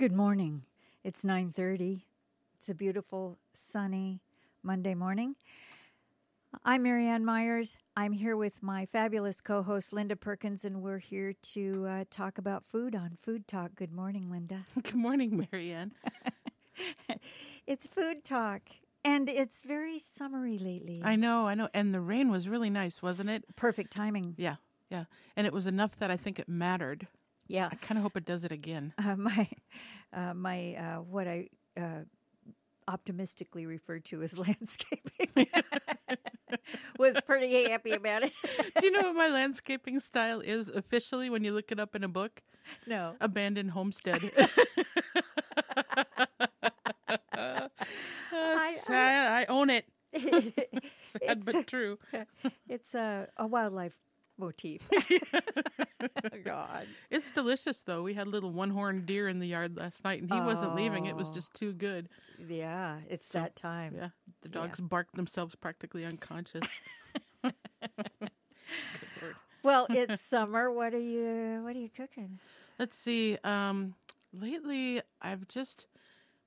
Good morning. It's 9:30. It's a beautiful sunny Monday morning. I'm Marianne Myers. I'm here with my fabulous co-host Linda Perkins and we're here to uh, talk about food on Food Talk. Good morning, Linda. Good morning, Marianne. it's Food Talk and it's very summery lately. I know, I know. And the rain was really nice, wasn't it? Perfect timing. Yeah, yeah. And it was enough that I think it mattered. Yeah. I kind of hope it does it again. Uh, my, uh, my, uh, what I uh, optimistically referred to as landscaping was pretty happy about it. Do you know what my landscaping style is officially when you look it up in a book? No. Abandoned homestead. I, sad. I own it. Sad but true. It's a, a wildlife motif. God. It's delicious though. We had little one-horned deer in the yard last night, and he wasn't leaving. It was Oh. just too good. Yeah, it's that time. Yeah, the dogs barked themselves practically unconscious. Well, it's summer. What are you What are you cooking? Let's see. Um, lately, I've just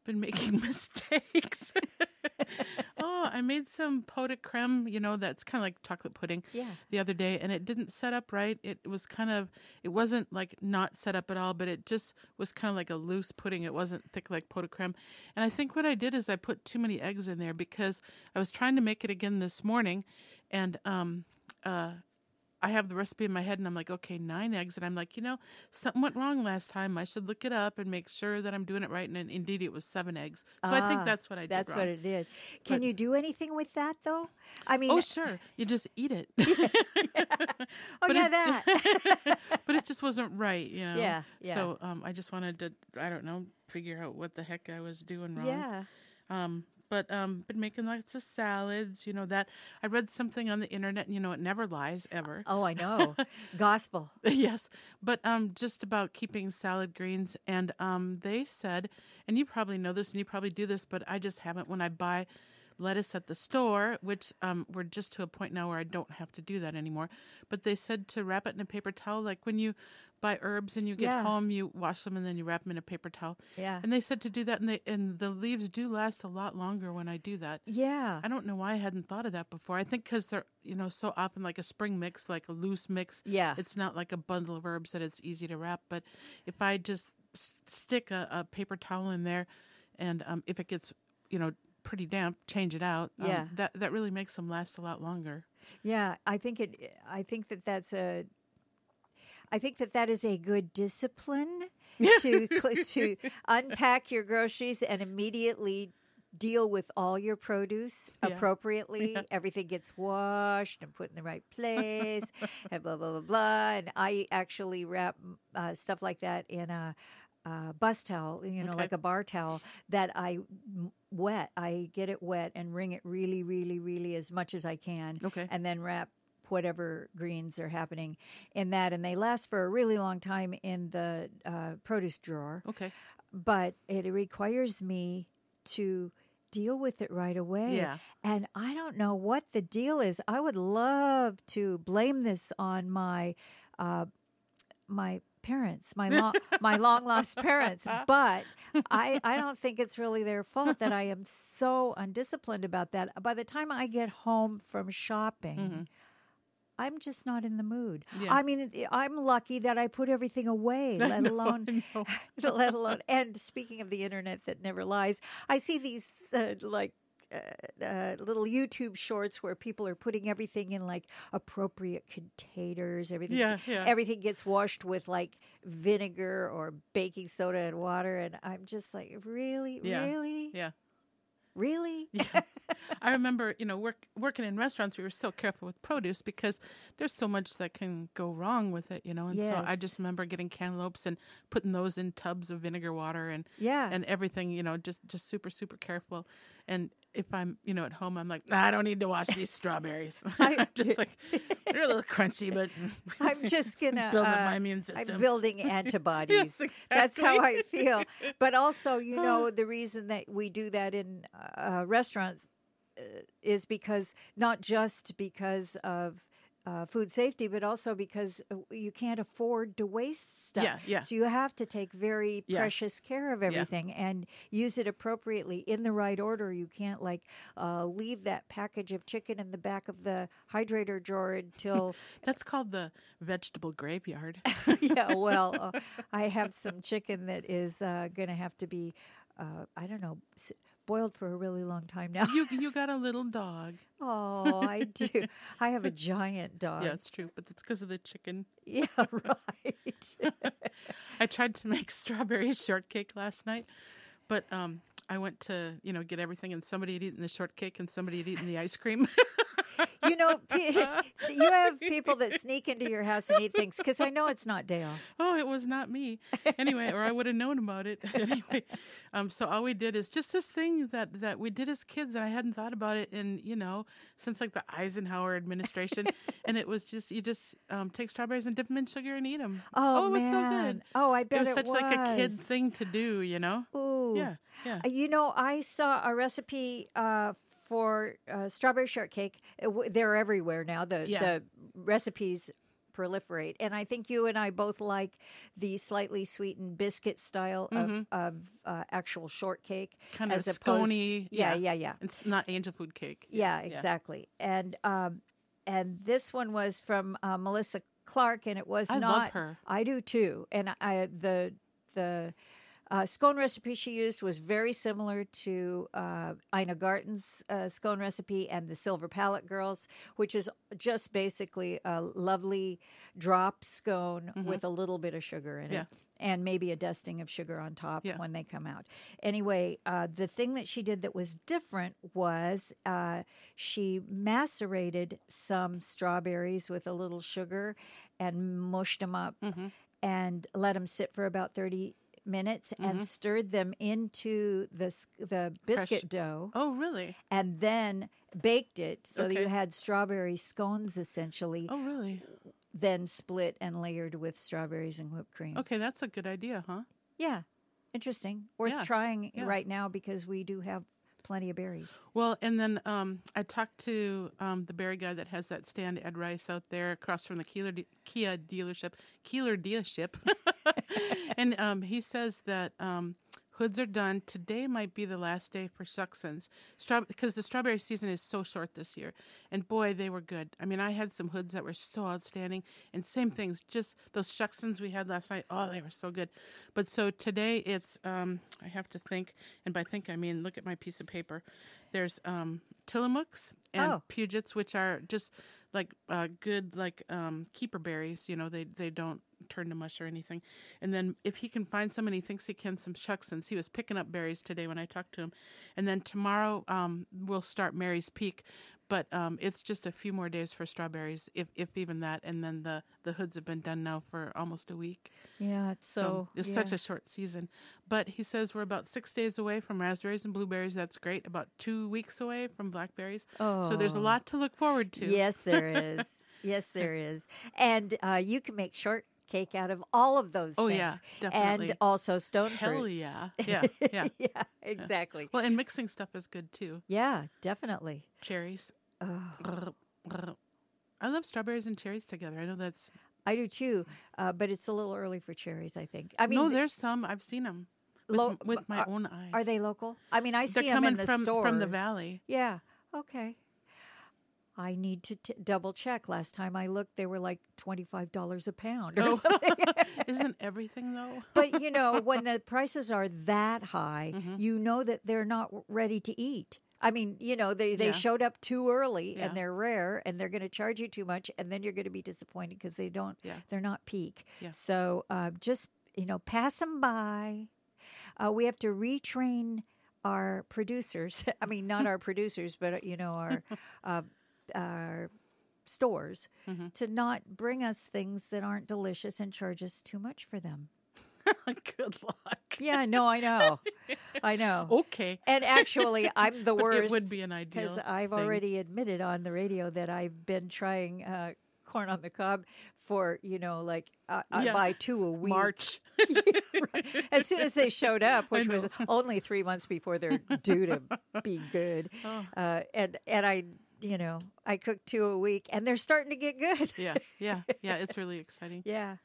been making mistakes. oh, I made some pot de creme. You know, that's kind of like chocolate pudding. Yeah. The other day, and it didn't set up right. It was kind of. It wasn't like not set up at all, but it just was kind of like a loose pudding. It wasn't thick like pot de creme. And I think what I did is I put too many eggs in there because I was trying to make it again this morning, and um, uh. I have the recipe in my head and I'm like, okay, nine eggs. And I'm like, you know, something went wrong last time. I should look it up and make sure that I'm doing it right. And indeed, it was seven eggs. So I think Ah, that's what I did. That's wrong. what it is. Can But- you do anything with that though? I mean, Oh, sure. You just eat it. oh but yeah, that. but it just wasn't right, you know? Yeah, yeah. So um, I just wanted to, I don't know, figure out what the heck I was doing wrong. yeah. Um, but um, been making lots of salads, you know that. I read something on the internet, and you know it never lies ever. Oh, I know. Gospel. yes, but um, just about keeping salad greens, and um, they said, and you probably know this, and you probably do this, but I just haven't. When I buy lettuce at the store, which um, we're just to a point now where I don't have to do that anymore, but they said to wrap it in a paper towel, like when you buy herbs and you get Yeah. home, you wash them and then you wrap them in a paper towel. Yeah. And they said to do that, and they and the leaves do last a lot longer when I do that. Yeah. I don't know why I hadn't thought of that before. I think because they're, you know, so often like a spring mix, like a loose mix. Yeah. It's not like a bundle of herbs that it's easy to wrap. But if I just stick a, a paper towel in there and um, if it gets, you know, pretty damp, change it out. um, Yeah. That, that really makes them last a lot longer. Yeah, I think it. I think that that's a. I think that that is a good discipline to to unpack your groceries and immediately deal with all your produce Yeah. appropriately. Everything gets washed and put in the right place, and blah blah blah blah. And I actually wrap uh, stuff like that in a. Uh, bus towel, you know, Okay. like a bar towel that I wet. I get it wet and wring it really, really, really as much as I can Okay. and then wrap whatever greens are happening in that. And they last for a really long time in the uh, produce drawer. Okay. But it requires me to deal with it right away. Yeah. And I don't know what the deal is. I would love to blame this on my uh, my parents, my long my long lost parents, but I I don't think it's really their fault that I am so undisciplined about that. By the time I get home from shopping, I'm just not in the mood. Yeah. I mean, I'm lucky that I put everything away, let know, alone let alone. And speaking of the internet that never lies, I see these uh, like. Uh, uh, little YouTube shorts where people are putting everything in like appropriate containers. Everything, Yeah, yeah. everything gets washed with like vinegar or baking soda and water, and I'm just like, really, Yeah, really, Yeah. really. Yeah. I remember, you know, work, working in restaurants, we were so careful with produce because there's so much that can go wrong with it, you know. And so I just remember getting cantaloupes and putting those in tubs of vinegar water and Yeah. and everything, you know, just just super super careful. And if I'm, you know, at home, I'm like, nah, I don't need to wash these strawberries. I- I'm just like they're a little crunchy, but I'm just gonna build up uh, my immune system. I'm building antibodies. That's how I feel. But also, you know, the reason that we do that in uh, restaurants uh, is because not just because of uh, food safety, but also because uh, you can't afford to waste stuff. Yeah, yeah. So you have to take very Yeah. precious care of everything and use it appropriately in the right order. You can't like uh, leave that package of chicken in the back of the hydrator drawer until. That's called the vegetable graveyard. yeah, well, uh, I have some chicken that is uh, going to have to be, uh, I don't know, boiled for a really long time now. you you got a little dog. Oh, I do. I have a giant dog. Yeah, it's true, but it's because of the chicken. Yeah, right. I tried to make strawberry shortcake last night, but um, I went to you know get everything, and somebody had eaten the shortcake, and somebody had eaten the ice cream. you know, you have people that sneak into your house and eat things because I know it's not Dale. oh, it was not me. Anyway, or I would have known about it. anyway, um, so all we did is just this thing that that we did as kids, and I hadn't thought about it in you know since like the Eisenhower administration, and it was just you just um, take strawberries and dip them in sugar and eat them. Oh, it was so good. Oh, I It bet was it was such like a kid thing to do, you know. Ooh. Yeah, yeah. Uh, You know, I saw a recipe uh, for uh, strawberry shortcake. W- They're everywhere now. The Yeah. the recipes proliferate, and I think you and I both like the slightly sweetened biscuit style of, of uh, actual shortcake, Kind of as opposed. scony. yeah, yeah, yeah, It's not angel food cake. yeah, exactly. And um, and this one was from uh, Melissa Clark, and it was I love not. her. I do too. And I the the uh, scone recipe she used was very similar to uh, Ina Garten's uh, scone recipe and the Silver Palate Girls, which is just basically a lovely drop scone with a little bit of sugar in Mm-hmm. Yeah. it. And maybe a dusting of sugar on top Yeah. when they come out. Anyway, uh, the thing that she did that was different was uh, she macerated some strawberries with a little sugar and mushed them up Mm-hmm. and let them sit for about 30 minutes and stirred them into the the biscuit dough Oh, really? and then baked it so that you had strawberry scones essentially Oh, really? then split and layered with strawberries and whipped cream. Okay, that's a good idea, huh? Yeah. Interesting. Worth Yeah, trying yeah. right now because we do have plenty of berries. Well, and then um, I talked to um, the berry guy that has that stand, Ed Rice, out there across from the Keeler de- Kia dealership. Keeler dealership, and um, he says that um, hoods are done. Today might be the last day for Straw- because the strawberry season is so short this year. And boy, they were good. I mean, I had some hoods that were so outstanding, and same things. Just those Shuksans we had last night. Oh, they were so good. But so today it's um, I have to think, and by think I mean look at my piece of paper. There's um, Tillamook's and Oh. Pugets, which are just like uh, good like um, keeper berries. You know, they they don't turn to mush or anything. And then if he can find some and he thinks he can some Shuksans, he was picking up berries today when I talked to him. And then tomorrow um, we'll start Mary's Peak. But um, it's just a few more days for strawberries, if if even that. And then the, the hoods have been done now for almost a week. Yeah, it's So, so, it's yeah. such a short season. But he says we're about six days away from raspberries and blueberries. That's great. About two weeks away from blackberries. Oh, So there's a Oh. lot to look forward to. Yes, there is. yes, there is. And uh, you can make shortcake out of all of those Oh, things. yeah, definitely. And also stone Hell fruits. yeah. Yeah. Yeah. yeah, exactly. Well, and mixing stuff is good too. Yeah, definitely. Cherries. Grr. I love strawberries and cherries together. I know that's. I do too, uh, but it's a little early for cherries, I think. I mean, no, there's some. I've seen them with, Lo- with my are- own eyes. are they local? I mean, I They're see them in the from stores. from the valley. Yeah. Okay. I need to t- double check. Last time I looked, they were like twenty five dollars a pound. Or Oh. something. Isn't everything though? but you know, when the prices are that high, Mm-hmm. you know that they're not ready to eat. I mean, you know, they, they Yeah. showed up too early Yeah. and they're rare and they're going to charge you too much and then you're going to be disappointed because they don't, Yeah. they're not peak. Yeah. So uh, just, you know, pass them by. Uh, we have to retrain our producers. I mean, not our producers, but, uh, you know, our, uh, our stores Mm-hmm. to not bring us things that aren't delicious and charge us too much for them. Good luck. Yeah, no, I know. I know. Okay. And actually, I'm the worst. it would be an ideal. because I've thing. already admitted on the radio that I've been trying uh, corn on the cob for you know like uh, I Yeah. buy two a week. March. As soon as they showed up, which was only three months before they're due to be good, Oh. uh, and and I you know, I cook two a week, and they're starting to get good. Yeah, yeah, yeah. It's really exciting. yeah,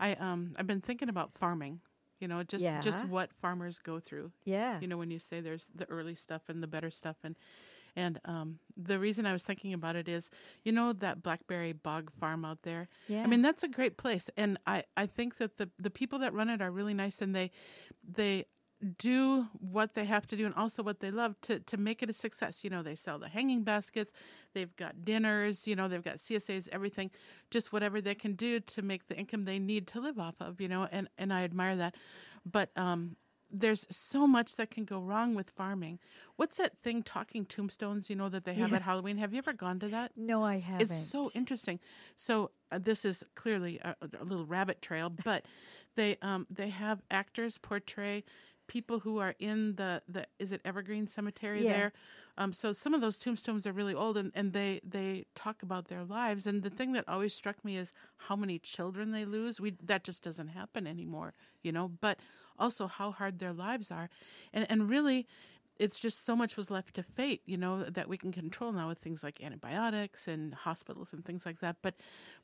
I um I've been thinking about farming. You know, just just what farmers go through. yeah, You know, when you say there's the early stuff and the better stuff, and and um the reason I was thinking about it is, you know, that blackberry bog farm out there. yeah. I mean, that's a great place, and I I think that the the people that run it are really nice, and they they do what they have to do and also what they love to to make it a success. You know, they sell the hanging baskets, they've got dinners, you know, they've got CSAs, everything, just whatever they can do to make the income they need to live off of, you know, and and I admire that. But um there's so much that can go wrong with farming. What's that thing talking tombstones, you know, that they have Yeah. at Halloween? Have you ever gone to that? no, I haven't. It's so interesting. So uh, this is clearly a, a little rabbit trail, but they um they have actors portray people who are in the the is it Evergreen Cemetery Yeah. there. Um, so some of those tombstones are really old, and, and they they talk about their lives. And the thing that always struck me is how many children they lose. We that just doesn't happen anymore, you know. But also how hard their lives are, and and really it's just so much was left to fate, you know, that we can control now with things like antibiotics and hospitals and things like that. But,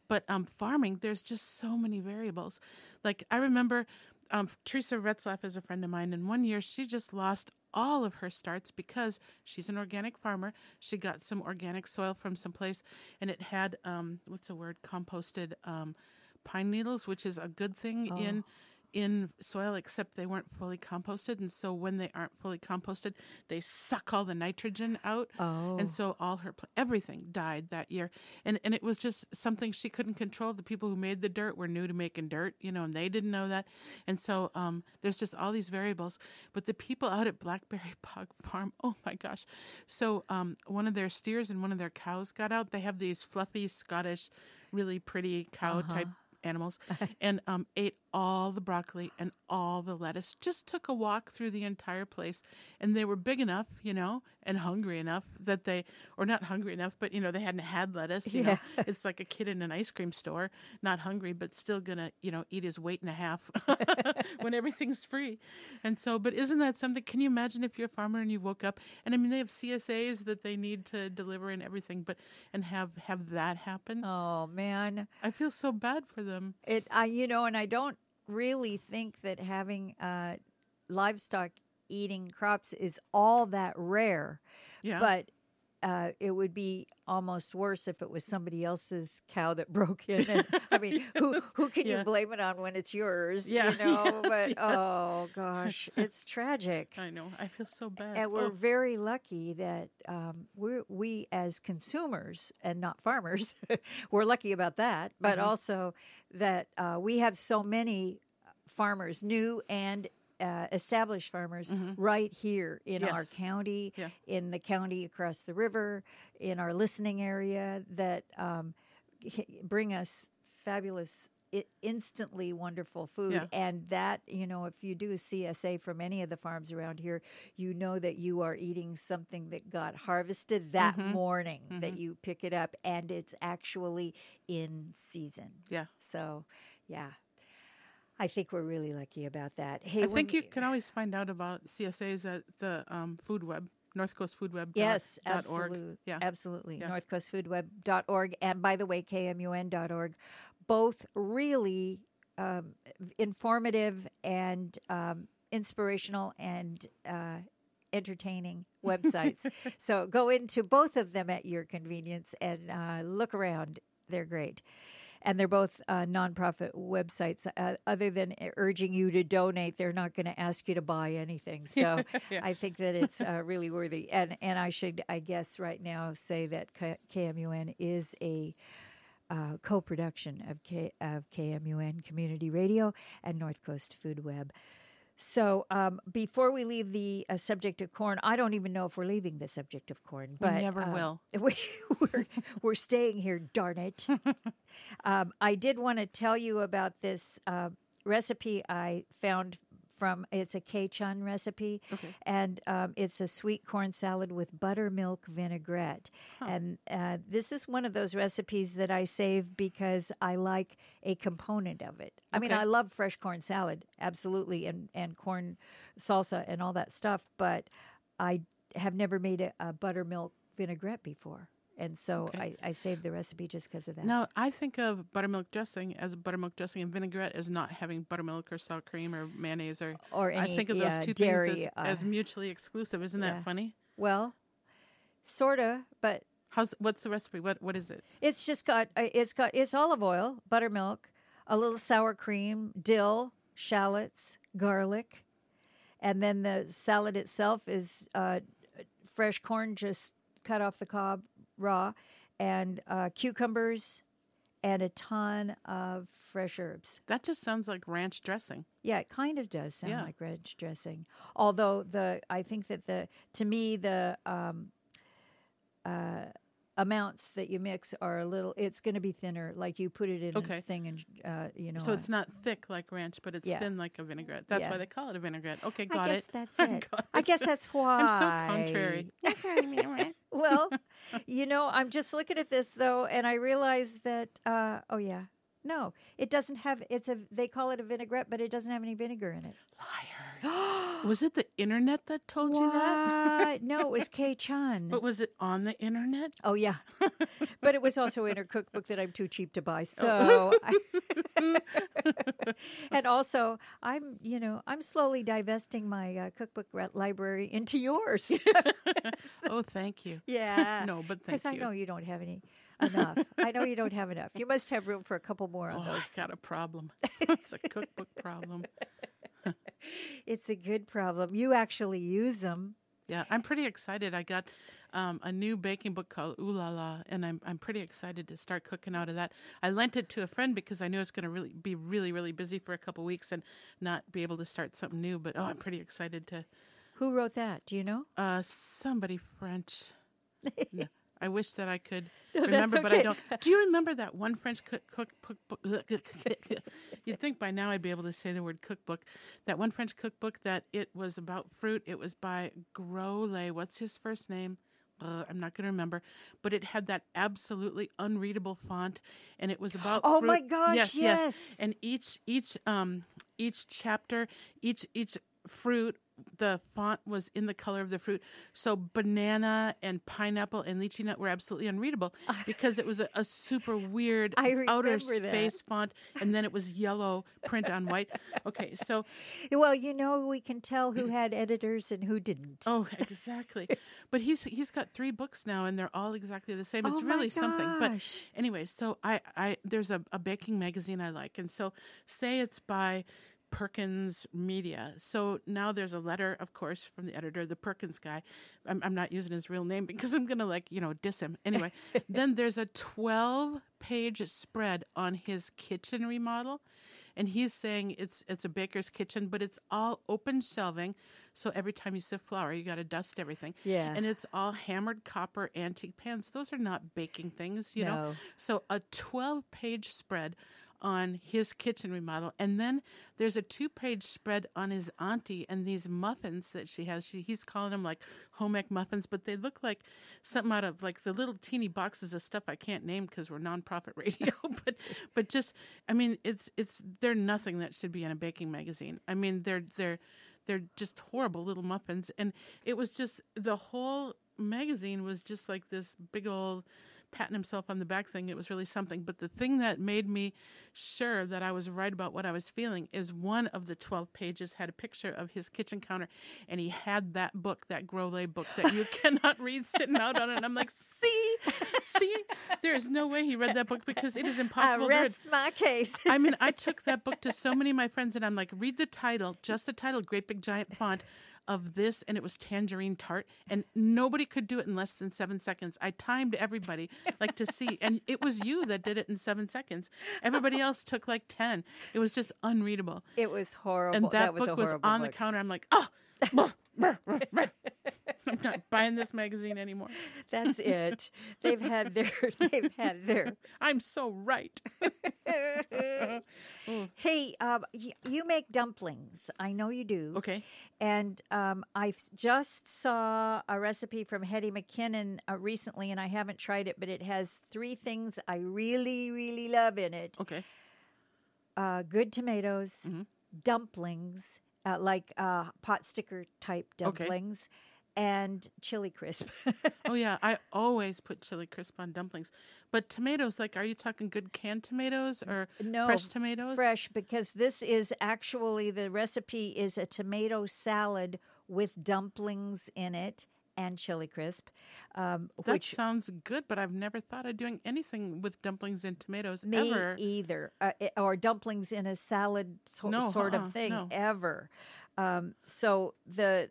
but um, farming, there's just so many variables. Like I remember, um, Teresa Retzlaff is a friend of mine, and one year she just lost all of her starts because she's an organic farmer. She got some organic soil from someplace, and it had um, what's the word? Composted um, pine needles, which is a good thing in in soil except they weren't fully composted and so when they aren't fully composted they suck all the nitrogen out. Oh. and so all her everything died that year. And and it was just something she couldn't control. The people who made the dirt were new to making dirt you know and they didn't know that. And so um there's just all these variables. But the people out at blackberry bog farm oh my gosh. So um one of their steers and one of their cows got out. They have these fluffy scottish really pretty cow type animals and um, ate all the broccoli and all the lettuce. Just took a walk through the entire place, and they were big enough, you know, and hungry enough that they, or not hungry enough, but you know, they hadn't had lettuce. You know, it's like a kid in an ice cream store, not hungry, but still gonna, you know, eat his weight and a half when everything's free. And so, but isn't that something? Can you imagine if you're a farmer and you woke up, and I mean, they have CSAs that they need to deliver and everything, but and have have that happen. oh man, I feel so bad for them. it. I you know, and I don't really think that having uh, livestock eating crops is all that rare. Yeah. But uh, it would be almost worse if it was somebody else's cow that broke in. And, I mean, who who can Yeah. you blame it on when it's yours? Yeah. you know. Yes, but yes. oh gosh, it's tragic. I know. I feel so bad. And we're Oh, very lucky that um, we we as consumers and not farmers, we're lucky about that. But Mm-hmm. also that uh, we have so many farmers, new and uh, established farmers, right here in our Mm-hmm. County, Yeah. in the county across the river, in our listening area that um, bring us fabulous. Instantly wonderful food Yeah. and that you know if you do a csa from any of the farms around here you know that you are eating something that got harvested that Mm-hmm. morning that you pick it up and it's actually in season yeah. so yeah i think we're really lucky about that hey I think you can always find out about CSAs at the um, food web, North Coast Food Web. Yes, absolutely. Yeah. Absolutely. Yeah. Northcoastfoodweb.org. And by the way, KMUN.org. Both really um, informative and um, inspirational and uh, entertaining websites. so go into both of them at your convenience and uh, look around. They're great. And they're both uh, nonprofit websites. Uh, other than urging you to donate, they're not going to ask you to buy anything. So I think that it's uh, really worthy. And and I should, I guess, right now say that KMUN is a uh, co-production of K- of KMUN Community Radio and North Coast Food Web. So um, before we leave the uh, subject of corn, I don't even know if we're leaving the subject of corn, We but never uh, will. We, we're we're staying here. Darn it! um, I did want to tell you about this uh, recipe I found from. It's a Kay Chun recipe, Okay. and um, it's a sweet corn salad with buttermilk vinaigrette. And uh, this is one of those recipes that I save because I like a component of it. I mean, I love fresh corn salad, absolutely, and and corn salsa and all that stuff, but I have never made a, a buttermilk vinaigrette before. And so Okay. I, I saved the recipe just because of that. Now, I think of buttermilk dressing as buttermilk dressing and vinaigrette as not having buttermilk or sour cream or mayonnaise or. Or I think of those two dairy, things as, as uh, mutually exclusive. Isn't yeah. that funny? Well, sorta, but How's what's the recipe? What what is it? It's just got uh, it's got it's olive oil, buttermilk, a little sour cream, dill, shallots, garlic, and then the salad itself is uh, fresh corn just cut off the cob raw, and uh, cucumbers, and a ton of fresh herbs. That just sounds like ranch dressing. Yeah, it kind of does sound Yeah. like ranch dressing. Although the I think that the to me the um, uh, amounts that you mix are a little. It's going to be thinner. Like you put it in Okay. a thing and uh, you know. So uh, it's not thick like ranch, but it's Yeah. thin like a vinaigrette. That's Yeah. why they call it a vinaigrette. Okay, I got guess it. that's I it. got I guess that's why. I'm so contrary. well, you know, I'm just looking at this though, and I realize that. Uh, oh yeah, no, it doesn't have. It's a. They call it a vinaigrette, but it doesn't have any vinegar in it. Liars. was it the internet that told you that? No, it was Kay Chun. But was it on the internet? Oh yeah, but it was also in her cookbook that I'm too cheap to buy. Oh. So, I- and also I'm you know I'm slowly divesting my uh, cookbook library into yours. oh, thank you. yeah, No, but thank because I know you don't have any enough. I know you don't have enough. You must have room for a couple more on Oh, I those. got a problem. it's a cookbook problem. It's a good problem. You actually use them. Yeah, I'm pretty excited. I got um, a new baking book called Ooh La La, and I'm I'm pretty excited to start cooking out of that. I lent it to a friend because I knew I was going to really be really really busy for a couple weeks and not be able to start something new. But oh, I'm pretty excited to Who wrote that? Do you know? uh, somebody French. No, I wish that I could No, remember, but I don't. Do you remember that one French cook, cook, cookbook? You'd think by now I'd be able to say the word cookbook. That one French cookbook that it was about fruit. It was by Grole. What's his first name? Uh, I'm not going to remember, but it had that absolutely unreadable font, and it was about. Oh fruit. my gosh, Yes, yes. And each each um each chapter, each each fruit, the font was in the color of the fruit. So banana and pineapple and lychee nut were absolutely unreadable because it was a, a super weird outer remember that. space font, and then it was yellow print on white. Okay, so Well, you know, we can tell who had editors and who didn't. Oh, exactly. but he's he's got three books now, and they're all exactly the same. It's Oh really something. But anyway, so I I there's a, a baking magazine I like, and so say it's by Perkins Media. So now there's a letter, of course, from the editor, the Perkins guy. I'm, I'm not using his real name because I'm gonna like you know diss him. Anyway, then there's a 12 page spread on his kitchen remodel and he's saying it's it's a baker's kitchen, but it's all open shelving. So every time you sift flour, you got to dust everything. Yeah. and it's all hammered copper antique pans. Those are not baking things, you know. So a twelve page spread on his kitchen remodel, and then there's a two page spread on his auntie and these muffins that she has. She, he's calling them like home ec muffins, but they look like something out of like the little teeny boxes of stuff I can't name because we're nonprofit radio. but but just I mean it's it's they're nothing that should be in a baking magazine. I mean they're they're they're just horrible little muffins, and it was just the whole magazine was just like this big old patting himself on the back thing. It was really something. But the thing that made me sure that I was right about what I was feeling is one of the 12 pages had a picture of his kitchen counter and he had that book, that Grole book that you cannot read sitting out on it. And I'm like, see, see, there is no way he read that book because it is I impossible to read. rest my case. I mean, I took that book to so many of my friends, and I'm like, read the title, just the title, great big giant font of this, and it was Tangerine Tart, and nobody could do it in less than seven seconds. I timed everybody like to see, and it was you that did it in seven seconds. Everybody else took like ten. It was just unreadable, It was horrible. and that, was a book was on the counter. I'm like, oh. I'm not buying this magazine anymore. That's it. They've had their. They've had their. I'm so right. Hey, um, y- you make dumplings. I know you do. Okay. And um, I just saw a recipe from Hetty McKinnon uh, recently, and I haven't tried it, but it has three things I really, really love in it: Okay. uh, good tomatoes, Mm-hmm. dumplings, uh, like uh, pot sticker type Okay. dumplings, and chili crisp. oh yeah, I always put chili crisp on dumplings. But tomatoes, like, are you talking good canned tomatoes or no, fresh tomatoes? Fresh, because this is actually the recipe is a tomato salad with dumplings in it and chili crisp. Um, that which sounds good, but I've never thought of doing anything with dumplings and tomatoes me ever. either, uh, or dumplings in a salad so, No, sort uh-uh, of thing no. ever. Um, so the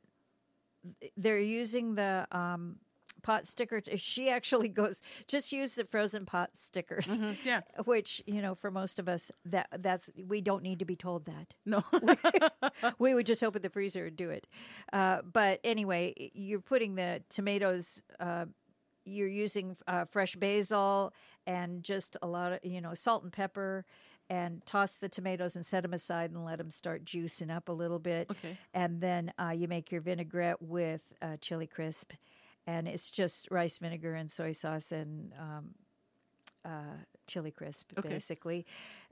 they're using the um, pot sticker. She actually goes just use the frozen pot stickers, Mhm, Yeah, which you know for most of us that that's we don't need to be told that. no. we would just open the freezer and do it. Uh, but anyway, you're putting the tomatoes. Uh, you're using uh, fresh basil and just a lot of you know salt and pepper, and toss the tomatoes and set them aside and let them start juicing up a little bit. okay. And then uh, you make your vinaigrette with uh, chili crisp, and it's just rice vinegar and soy sauce and um, uh, chili crisp Okay. basically.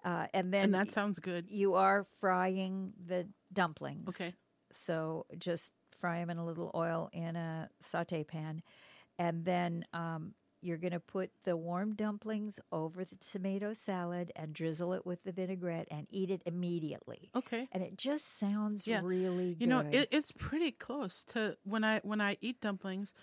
Uh, and then And that sounds good. you are frying the dumplings. Okay. So just fry them in a little oil in a saute pan. And then um, you're going to put the warm dumplings over the tomato salad and drizzle it with the vinaigrette and eat it immediately. Okay. And it just sounds Yeah. really good. You know, it, it's pretty close to when I when I eat dumplings.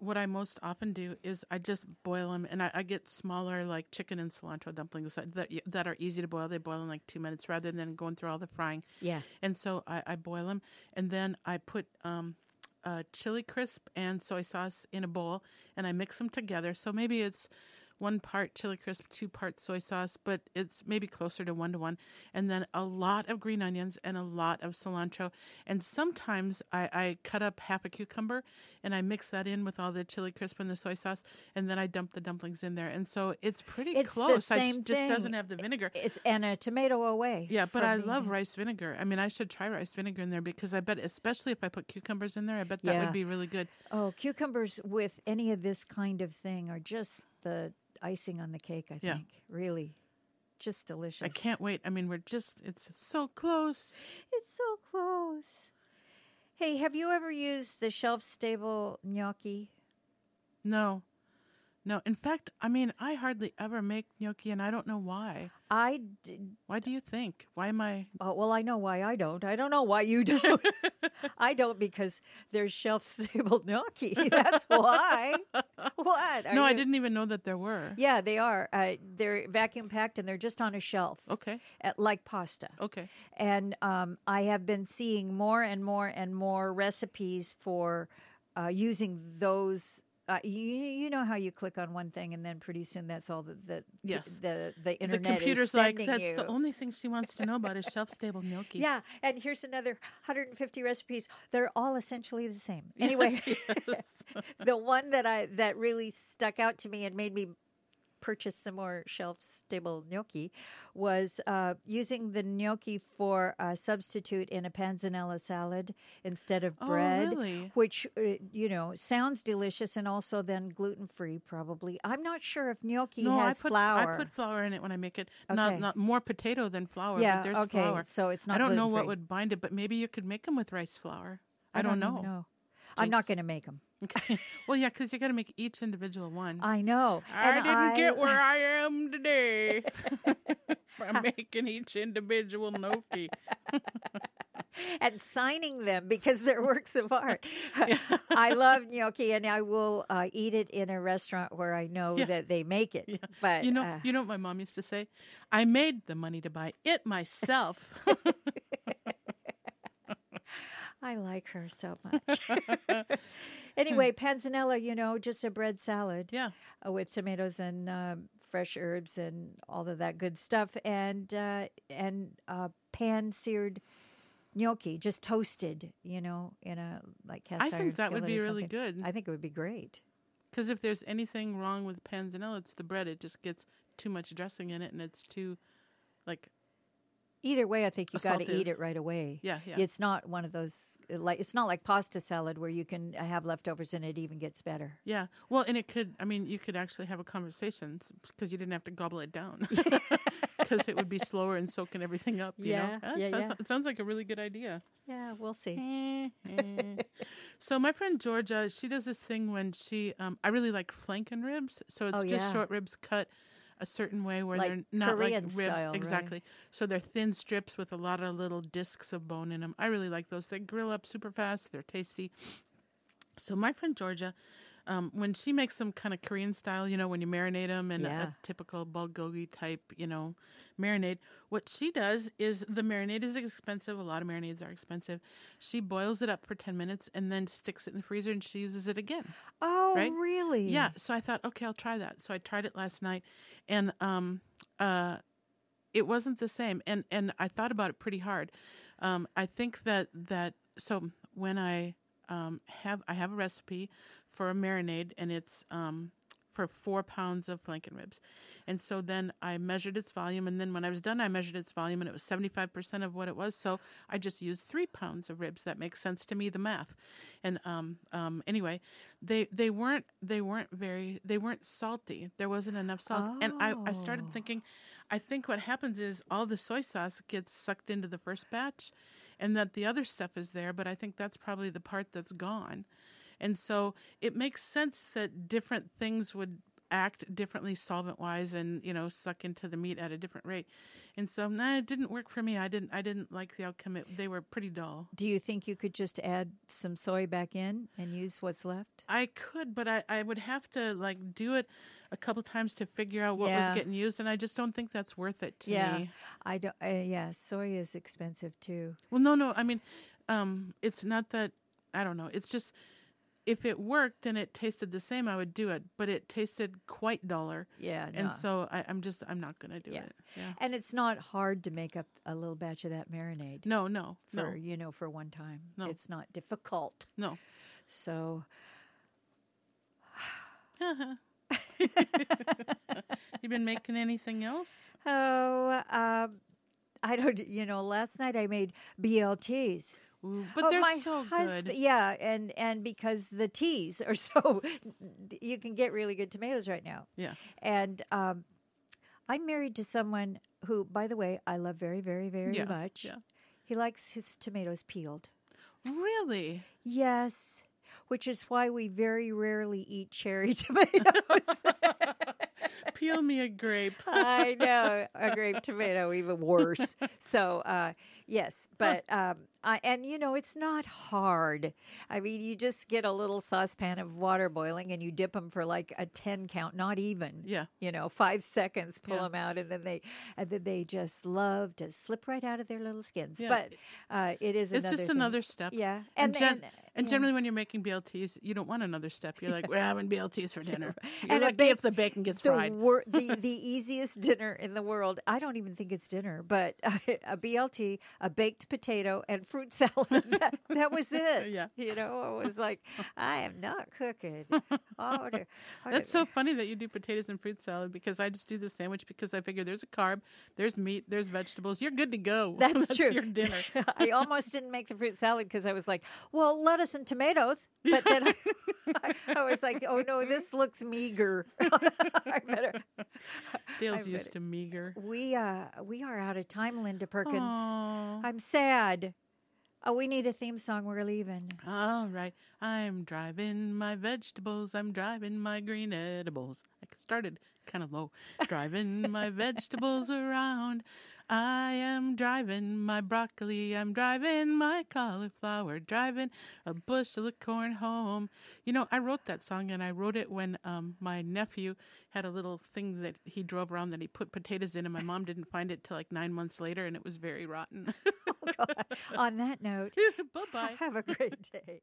What I most often do is I just boil them, and I, I get smaller, like chicken and cilantro dumplings that that, are easy to boil. They boil in like two minutes rather than going through all the frying. yeah. And so I, I boil them, and then I put um, uh, chili crisp and soy sauce in a bowl, and I mix them together. So maybe it's one part chili crisp, two parts soy sauce, but it's maybe closer to one to one. And then a lot of green onions and a lot of cilantro. And sometimes I, I cut up half a cucumber and I mix that in with all the chili crisp and the soy sauce, and then I dump the dumplings in there. And so it's pretty It's the close. I just, just doesn't have the vinegar. It's and a tomato away. Yeah, but I being- love rice vinegar. I mean, I should try rice vinegar in there because I bet, especially if I put cucumbers in there, I bet that Yeah. would be really good. Oh, cucumbers with any of this kind of thing are just the icing on the cake, I Yeah. think. Really. Just delicious. I can't wait. I mean, we're just, it's so close. It's so close. Hey, have you ever used the shelf stable gnocchi? No, no. In fact, I mean, I hardly ever make gnocchi and I don't know why. I d- Why do you think? Why am I? oh, well, I know why I don't. I don't know why you don't. I don't because there's shelf stable gnocchi. That's why. what? Are no, I didn't even know that there were. Yeah, they are. Uh, they're vacuum packed and they're just on a shelf, Okay. uh, like pasta. Okay. And um, I have been seeing more and more and more recipes for uh, using those. Uh, you, you know how you click on one thing and then pretty soon that's all the the Yes. the, the, The internet computer's is like, that's you. the only thing she wants to know about is shelf stable gnocchi. yeah, and here's another 150 recipes. They're all essentially the same. Anyway, Yes. the one that I that really stuck out to me and made me purchase some more shelf stable gnocchi was uh, using the gnocchi for a substitute in a panzanella salad instead of Oh, bread really? which uh, you know sounds delicious and also then gluten free probably i'm not sure if gnocchi no, has I put flour I put flour in it when I make it. Okay. Not not more potato than flour. yeah but there's okay flour. so it's not I don't know what would bind it, but maybe you could make them with rice flour. I, don't, even know. i'm not going to make them Okay. well, yeah, because you got to make each individual one. i know I And didn't get where I am today by making each individual gnocchi. and signing them because they're works of art. I love gnocchi, and I will uh, eat it in a restaurant where I know Yeah. that they make it. But You know, uh, you know what my mom used to say? I made the money to buy it myself. I like her so much. anyway, panzanella, you know, just a bread salad yeah. uh, with tomatoes and um, fresh herbs and all of that good stuff, and uh, and uh, pan seared gnocchi, just toasted, you know, in a like cast I iron think that would be really good. I think it would be great. Because if there's anything wrong with panzanella, it's the bread. It just gets too much dressing in it, and it's too, like, Either way, I think you got to eat it right away. yeah, yeah. It's not one of those uh, like it's not like pasta salad where you can uh, have leftovers and it even gets better. Yeah. Well, and it could, I mean, you could actually have a conversation because you didn't have to gobble it down. because it would be slower and soaking everything up. You Yeah, know, That yeah, sounds, yeah. it sounds like a really good idea. Yeah, we'll see. Eh, eh. so my friend Georgia, she does this thing when she, um, I really like flanken ribs. So it's Oh, just yeah. short ribs cut a certain way where Like they're not Korean like ribs style, right? exactly. So they're thin strips with a lot of little discs of bone in them. I really like those. They grill up super fast. They're tasty. So my friend Georgia, um, when she makes them kind of Korean style, you know, when you marinate them in a, a typical bulgogi type, you know, marinade, what she does is the marinade is expensive. A lot of marinades are expensive. She boils it up for 10 minutes and then sticks it in the freezer and she uses it again. Oh, Right? really? Yeah. So I thought, okay, I'll try that. So I tried it last night and um, uh, it wasn't the same. And, and I thought about it pretty hard. Um, I think that, that, so when I um, have, I have a recipe for a marinade and it's, um, for four pounds of flanken ribs. And so then I measured its volume. And then when I was done, I measured its volume and it was 75% of what it was. So I just used three pounds of ribs. That makes sense to me, the math. And um, um, anyway, they, they weren't, they weren't very, they weren't salty. There wasn't enough salt. And I, I started Oh. thinking, I think what happens is all the soy sauce gets sucked into the first batch and that the other stuff is there. But I think that's probably the part that's gone. And so it makes sense that different things would act differently solvent wise and you know suck into the meat at a different rate and so nah, it didn't work for me i didn't i didn't like the outcome it, they were pretty dull Do you think you could just add some soy back in and use what's left? i could but i i would have to like do it a couple times to figure out what Yeah. was getting used and i just don't think that's worth it to yeah, me I don't. Uh, yeah, soy is expensive too. well no no i mean um it's not that i don't know it's just if it worked and it tasted the same i would do it but it tasted quite duller Yeah, no. and so I, I'm just I'm not gonna do Yeah. it. Yeah. and it's not hard to make up a little batch of that marinade No, no, for no, you know for one time. No. It's not difficult. no. So you been making anything else? oh, um, I don't. You know, last night I made BLTs. Ooh, but Oh, they're my so husband- good. Yeah, and and because the teas are so, you can get really good tomatoes right now. Yeah. And um, I'm married to someone who, by the way, I love very, very, very Yeah, much. yeah. He likes his tomatoes peeled. Really? Yes, which is why we very rarely eat cherry tomatoes. Peel me a grape. I know a grape tomato, even worse. So, uh, yes, but um, I, and you know it's not hard. I mean, you just get a little saucepan of water boiling, and you dip them for like a ten count, not even. Yeah. You know, five seconds, pull Yeah. them out, and then they, and then they just love to slip right out of their little skins. Yeah. But uh, it is It's another just thing. another step. Yeah, And, and and, and yeah. generally, when you're making BLTs, you don't want another step. You're like, we're having BLTs for dinner. You're And lucky if the bacon gets the fried. wor- the the easiest dinner in the world. I don't even think it's dinner, but a BLT, a baked potato, and fruit salad. That, that was it. Yeah. you know, it was like I am not cooking. Oh. Oh, That's so funny that you do potatoes and fruit salad because I just do the sandwich because I figure there's a carb, there's meat, there's vegetables. You're good to go. That's, true. your dinner. I almost didn't make the fruit salad because I was like, well, lettuce and tomatoes. But then I, I was like, oh no, this looks meager. I better. Dale's I used to meager. We uh we are out of time, Linda Perkins. Aw. I'm sad. Oh, we need a theme song. We're leaving. All right. I'm driving my vegetables. I'm driving my green edibles. I started kind of low. Driving my vegetables around. I am driving my broccoli. I'm driving my cauliflower. Driving a bushel of corn home. You know, I wrote that song and I wrote it when um, my nephew had a little thing that he drove around that he put potatoes in and my mom didn't find it till like nine months later and it was very rotten. On that note, bye bye. have a great day.